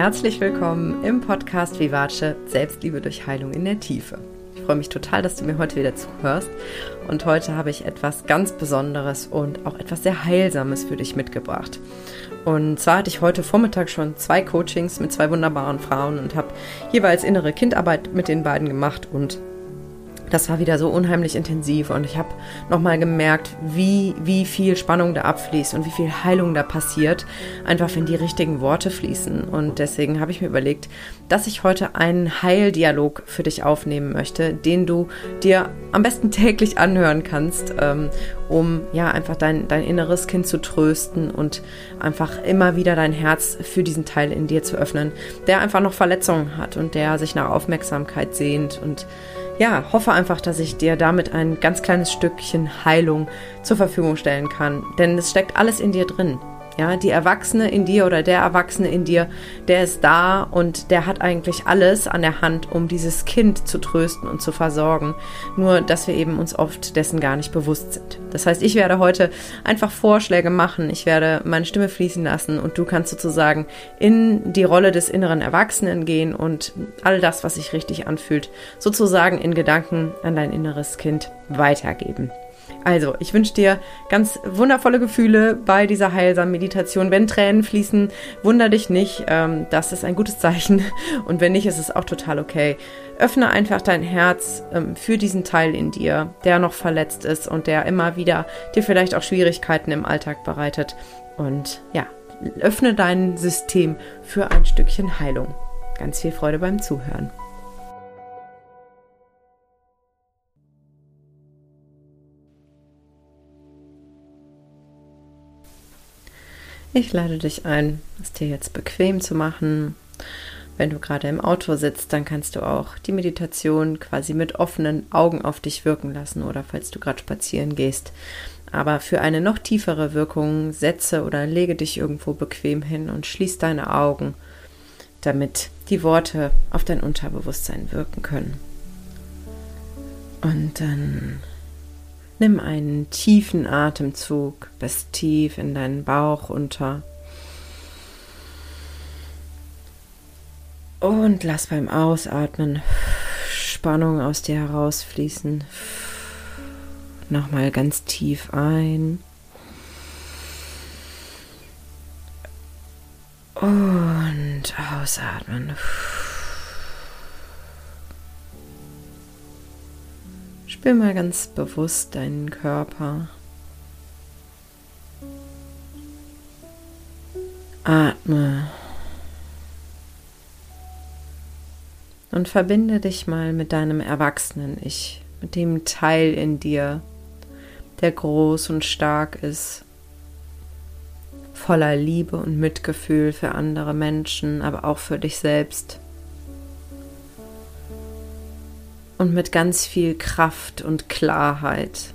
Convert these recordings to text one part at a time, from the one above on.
herzlich willkommen im Podcast Vivace Selbstliebe durch Heilung in der Tiefe. Ich freue mich total, dass du mir heute wieder zuhörst und heute habe ich etwas ganz Besonderes und auch etwas sehr Heilsames für dich mitgebracht. Und zwar hatte ich heute Vormittag schon zwei Coachings mit zwei wunderbaren Frauen und habe jeweils innere Kindarbeit mit den beiden gemacht und das war wieder so unheimlich intensiv und ich habe nochmal gemerkt, wie, wie viel Spannung da abfließt und wie viel Heilung da passiert, einfach wenn die richtigen Worte fließen. Und deswegen habe ich mir überlegt, dass ich heute einen Heildialog für dich aufnehmen möchte, den du dir am besten täglich anhören kannst, ähm, um ja einfach dein, dein inneres Kind zu trösten und einfach immer wieder dein Herz für diesen Teil in dir zu öffnen, der einfach noch Verletzungen hat und der sich nach Aufmerksamkeit sehnt und ja, hoffe einfach, dass ich dir damit ein ganz kleines Stückchen Heilung zur Verfügung stellen kann. Denn es steckt alles in dir drin. Ja, die Erwachsene in dir oder der Erwachsene in dir, der ist da und der hat eigentlich alles an der Hand, um dieses Kind zu trösten und zu versorgen. Nur, dass wir eben uns oft dessen gar nicht bewusst sind. Das heißt, ich werde heute einfach Vorschläge machen. Ich werde meine Stimme fließen lassen und du kannst sozusagen in die Rolle des inneren Erwachsenen gehen und all das, was sich richtig anfühlt, sozusagen in Gedanken an dein inneres Kind weitergeben. Also, ich wünsche dir ganz wundervolle Gefühle bei dieser heilsamen Meditation. Wenn Tränen fließen, wunder dich nicht. Ähm, das ist ein gutes Zeichen. Und wenn nicht, ist es auch total okay. Öffne einfach dein Herz ähm, für diesen Teil in dir, der noch verletzt ist und der immer wieder dir vielleicht auch Schwierigkeiten im Alltag bereitet. Und ja, öffne dein System für ein Stückchen Heilung. Ganz viel Freude beim Zuhören. Ich lade dich ein, es dir jetzt bequem zu machen. Wenn du gerade im Auto sitzt, dann kannst du auch die Meditation quasi mit offenen Augen auf dich wirken lassen oder falls du gerade spazieren gehst. Aber für eine noch tiefere Wirkung setze oder lege dich irgendwo bequem hin und schließ deine Augen, damit die Worte auf dein Unterbewusstsein wirken können. Und dann Nimm einen tiefen Atemzug bis tief in deinen Bauch unter. Und lass beim Ausatmen Spannung aus dir herausfließen. Nochmal ganz tief ein. Und ausatmen. Spür mal ganz bewusst deinen Körper. Atme. Und verbinde dich mal mit deinem Erwachsenen-Ich, mit dem Teil in dir, der groß und stark ist, voller Liebe und Mitgefühl für andere Menschen, aber auch für dich selbst. Und mit ganz viel Kraft und Klarheit.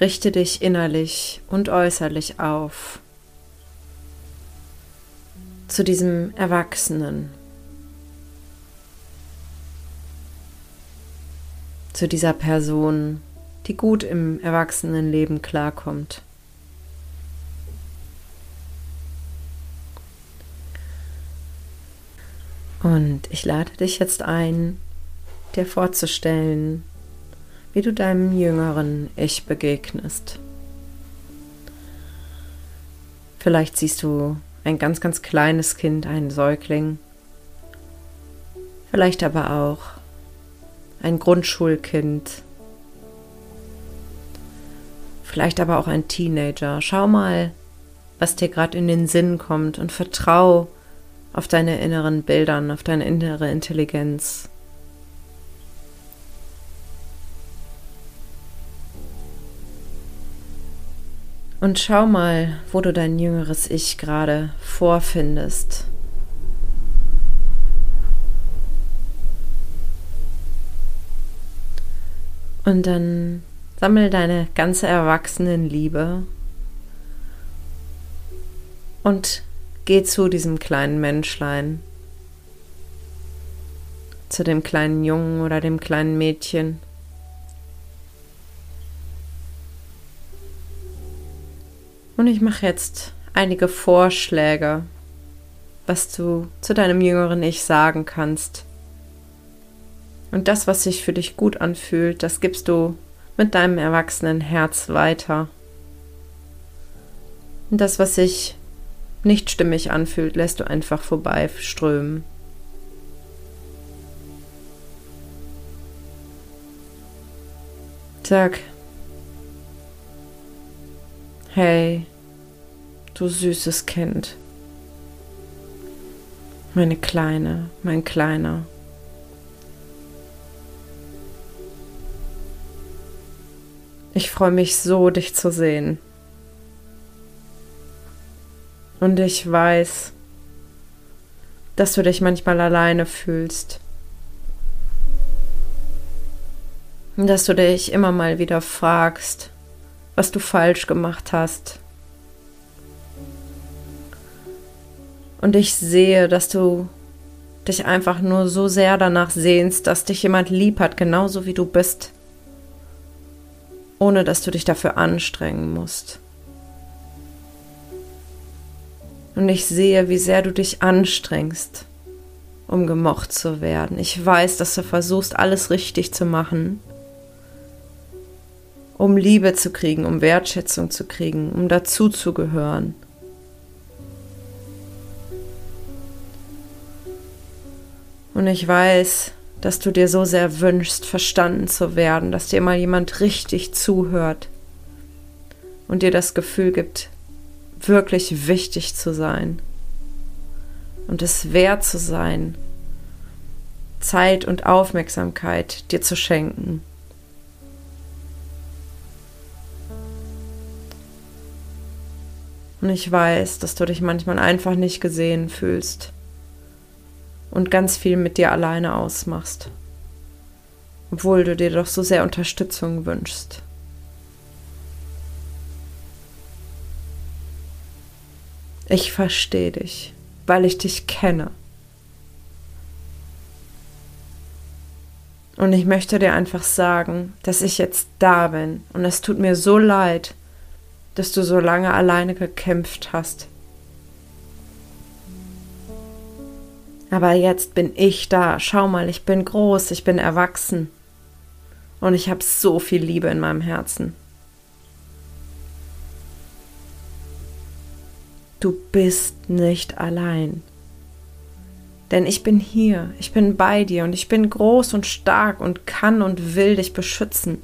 Richte dich innerlich und äußerlich auf zu diesem Erwachsenen, zu dieser Person, die gut im Erwachsenenleben klarkommt. Und ich lade dich jetzt ein, dir vorzustellen, wie du deinem jüngeren Ich begegnest. Vielleicht siehst du ein ganz, ganz kleines Kind, einen Säugling, vielleicht aber auch ein Grundschulkind, vielleicht aber auch ein Teenager. Schau mal, was dir gerade in den Sinn kommt und vertrau auf deine inneren Bildern, auf deine innere Intelligenz. Und schau mal, wo du dein jüngeres Ich gerade vorfindest. Und dann sammel deine ganze Erwachsenenliebe und Geh zu diesem kleinen Menschlein, zu dem kleinen Jungen oder dem kleinen Mädchen. Und ich mache jetzt einige Vorschläge, was du zu deinem jüngeren Ich sagen kannst. Und das, was sich für dich gut anfühlt, das gibst du mit deinem erwachsenen Herz weiter. Und das, was sich nicht stimmig anfühlt, lässt du einfach vorbeiströmen. Sag, hey, du süßes Kind, meine Kleine, mein Kleiner. Ich freue mich so, dich zu sehen. Und ich weiß, dass du dich manchmal alleine fühlst. Dass du dich immer mal wieder fragst, was du falsch gemacht hast. Und ich sehe, dass du dich einfach nur so sehr danach sehnst, dass dich jemand lieb hat, genauso wie du bist, ohne dass du dich dafür anstrengen musst. Und ich sehe, wie sehr du dich anstrengst, um gemocht zu werden. Ich weiß, dass du versuchst, alles richtig zu machen, um Liebe zu kriegen, um Wertschätzung zu kriegen, um dazuzugehören. Und ich weiß, dass du dir so sehr wünschst, verstanden zu werden, dass dir mal jemand richtig zuhört und dir das Gefühl gibt, wirklich wichtig zu sein und es wert zu sein, Zeit und Aufmerksamkeit dir zu schenken. Und ich weiß, dass du dich manchmal einfach nicht gesehen fühlst und ganz viel mit dir alleine ausmachst, obwohl du dir doch so sehr Unterstützung wünschst. Ich verstehe dich, weil ich dich kenne. Und ich möchte dir einfach sagen, dass ich jetzt da bin. Und es tut mir so leid, dass du so lange alleine gekämpft hast. Aber jetzt bin ich da. Schau mal, ich bin groß, ich bin erwachsen. Und ich habe so viel Liebe in meinem Herzen. Du bist nicht allein. Denn ich bin hier, ich bin bei dir und ich bin groß und stark und kann und will dich beschützen.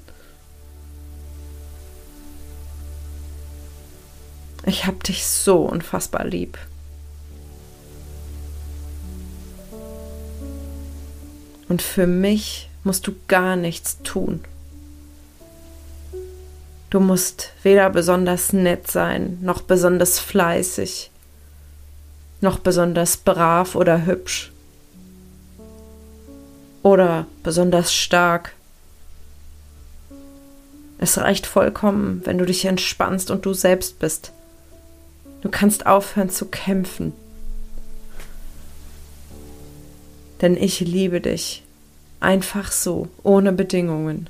Ich hab dich so unfassbar lieb. Und für mich musst du gar nichts tun. Du musst weder besonders nett sein, noch besonders fleißig, noch besonders brav oder hübsch oder besonders stark. Es reicht vollkommen, wenn du dich entspannst und du selbst bist. Du kannst aufhören zu kämpfen. Denn ich liebe dich. Einfach so, ohne Bedingungen.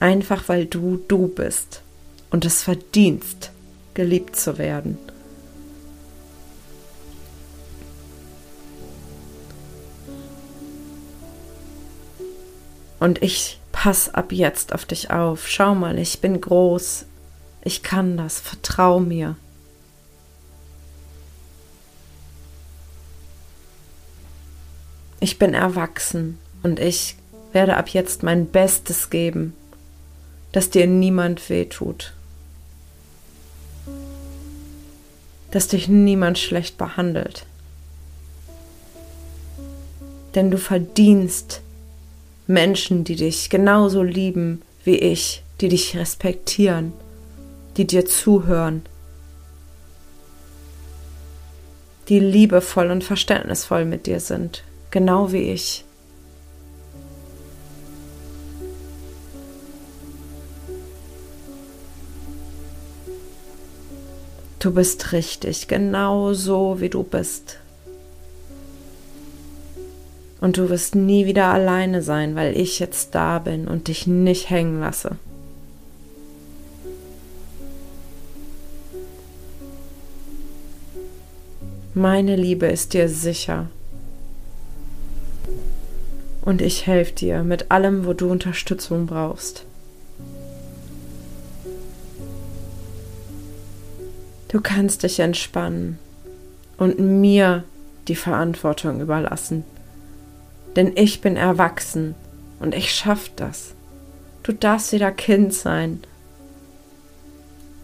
Einfach weil du du bist und es verdienst, geliebt zu werden. Und ich pass ab jetzt auf dich auf. Schau mal, ich bin groß. Ich kann das. Vertrau mir. Ich bin erwachsen und ich werde ab jetzt mein Bestes geben, dass dir niemand wehtut, dass dich niemand schlecht behandelt. Denn du verdienst Menschen, die dich genauso lieben wie ich, die dich respektieren, die dir zuhören, die liebevoll und verständnisvoll mit dir sind, genau wie ich. Du bist richtig, genau so wie du bist. Und du wirst nie wieder alleine sein, weil ich jetzt da bin und dich nicht hängen lasse. Meine Liebe ist dir sicher. Und ich helfe dir mit allem, wo du Unterstützung brauchst. Du kannst dich entspannen und mir die Verantwortung überlassen. Denn ich bin erwachsen und ich schaff das. Du darfst wieder Kind sein.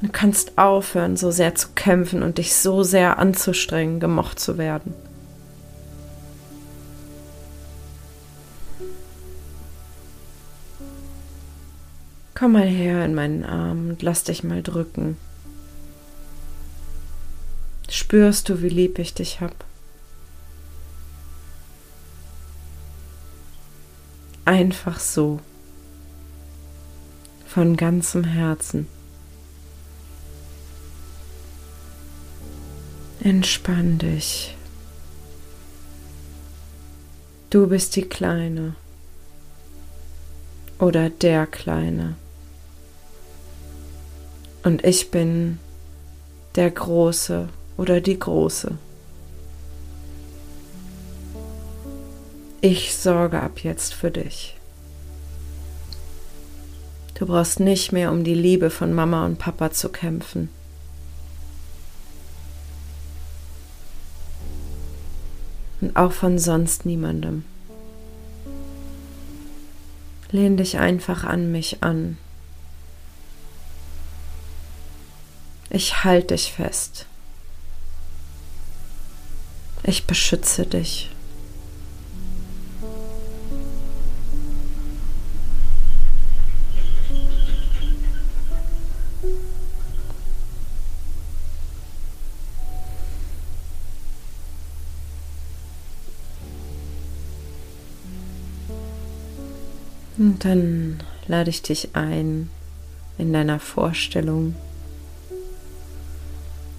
Du kannst aufhören, so sehr zu kämpfen und dich so sehr anzustrengen, gemocht zu werden. Komm mal her in meinen Arm und lass dich mal drücken. Spürst du, wie lieb ich dich hab? Einfach so. Von ganzem Herzen. Entspann dich. Du bist die Kleine oder der Kleine. Und ich bin der Große oder die Große. Ich sorge ab jetzt für dich. Du brauchst nicht mehr um die Liebe von Mama und Papa zu kämpfen. Und auch von sonst niemandem. Lehn dich einfach an mich an. Ich halte dich fest. Ich beschütze dich. Und dann lade ich dich ein, in deiner Vorstellung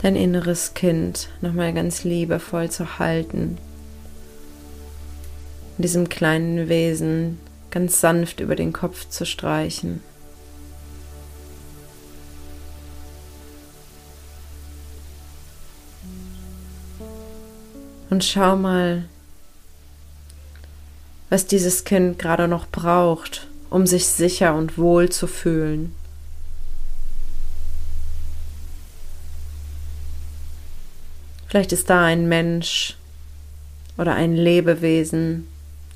dein inneres Kind nochmal ganz liebevoll zu halten. Diesem kleinen Wesen ganz sanft über den Kopf zu streichen. Und schau mal, was dieses Kind gerade noch braucht, um sich sicher und wohl zu fühlen. Vielleicht ist da ein Mensch oder ein Lebewesen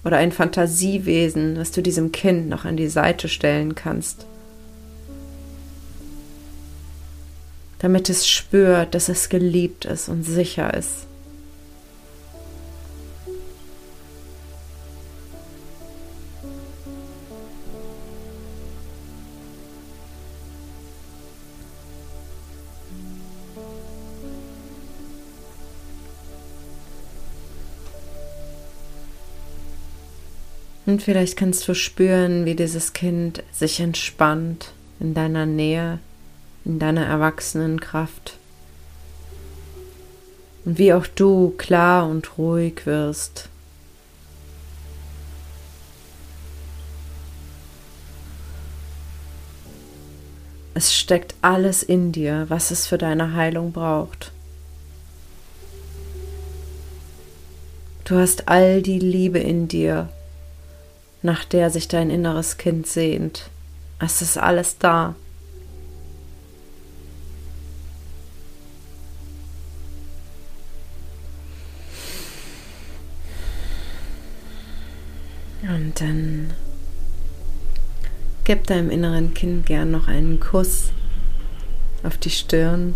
oder ein Fantasiewesen, das du diesem Kind noch an die Seite stellen kannst, damit es spürt, dass es geliebt ist und sicher ist. Und vielleicht kannst du spüren, wie dieses Kind sich entspannt in deiner Nähe, in deiner Erwachsenenkraft. Und wie auch du klar und ruhig wirst. Es steckt alles in dir, was es für deine Heilung braucht. Du hast all die Liebe in dir, nach der sich dein inneres Kind sehnt. Es ist alles da. Und dann gib deinem inneren Kind gern noch einen Kuss auf die Stirn.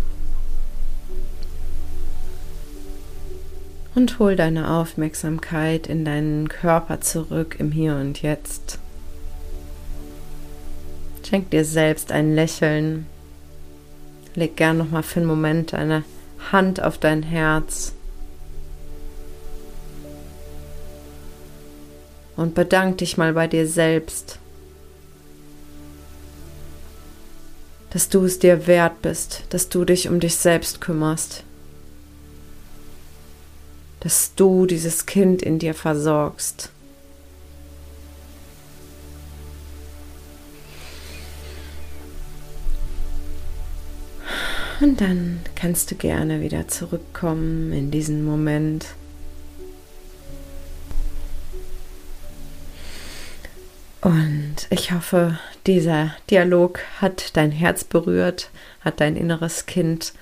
Und hol deine Aufmerksamkeit in deinen Körper zurück im Hier und Jetzt. Schenk dir selbst ein Lächeln. Leg gern noch mal für einen Moment deine Hand auf dein Herz. Und bedank dich mal bei dir selbst, dass du es dir wert bist, dass du dich um dich selbst kümmerst, dass du dieses Kind in dir versorgst. Und dann kannst du gerne wieder zurückkommen in diesen Moment. Und ich hoffe, dieser Dialog hat dein Herz berührt, hat dein inneres Kind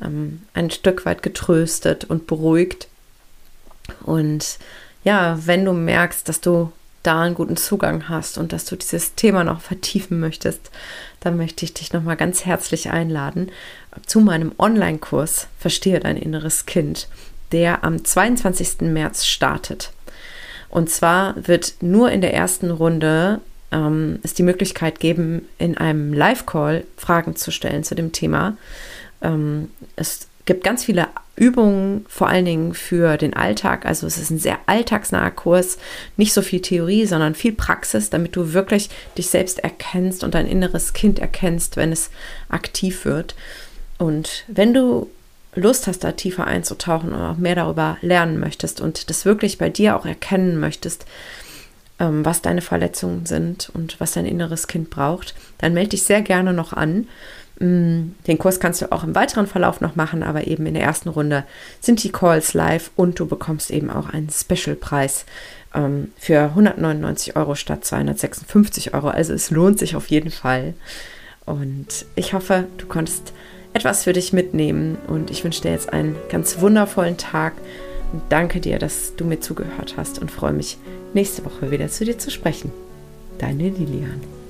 ähm, ein Stück weit getröstet und beruhigt. Und ja, wenn du merkst, dass du da einen guten Zugang hast und dass du dieses Thema noch vertiefen möchtest, dann möchte ich dich nochmal ganz herzlich einladen zu meinem Online-Kurs Verstehe dein inneres Kind, der am 22. März startet. Und zwar wird nur in der ersten Runde ähm, es die Möglichkeit geben, in einem Live-Call Fragen zu stellen zu dem Thema. Ähm, es gibt ganz viele Übungen, vor allen Dingen für den Alltag. Also es ist ein sehr alltagsnaher Kurs, nicht so viel Theorie, sondern viel Praxis, damit du wirklich dich selbst erkennst und dein inneres Kind erkennst, wenn es aktiv wird. Und wenn du Lust hast, da tiefer einzutauchen und auch mehr darüber lernen möchtest und das wirklich bei dir auch erkennen möchtest, ähm, was deine Verletzungen sind und was dein inneres Kind braucht, dann melde dich sehr gerne noch an. Mm, den Kurs kannst du auch im weiteren Verlauf noch machen, aber eben in der ersten Runde sind die Calls live und du bekommst eben auch einen Special-Preis ähm, für 199 Euro statt 256 Euro. Also es lohnt sich auf jeden Fall. Und ich hoffe, du konntest etwas für dich mitnehmen und ich wünsche dir jetzt einen ganz wundervollen Tag und danke dir, dass du mir zugehört hast und freue mich, nächste Woche wieder zu dir zu sprechen. Deine Lilian.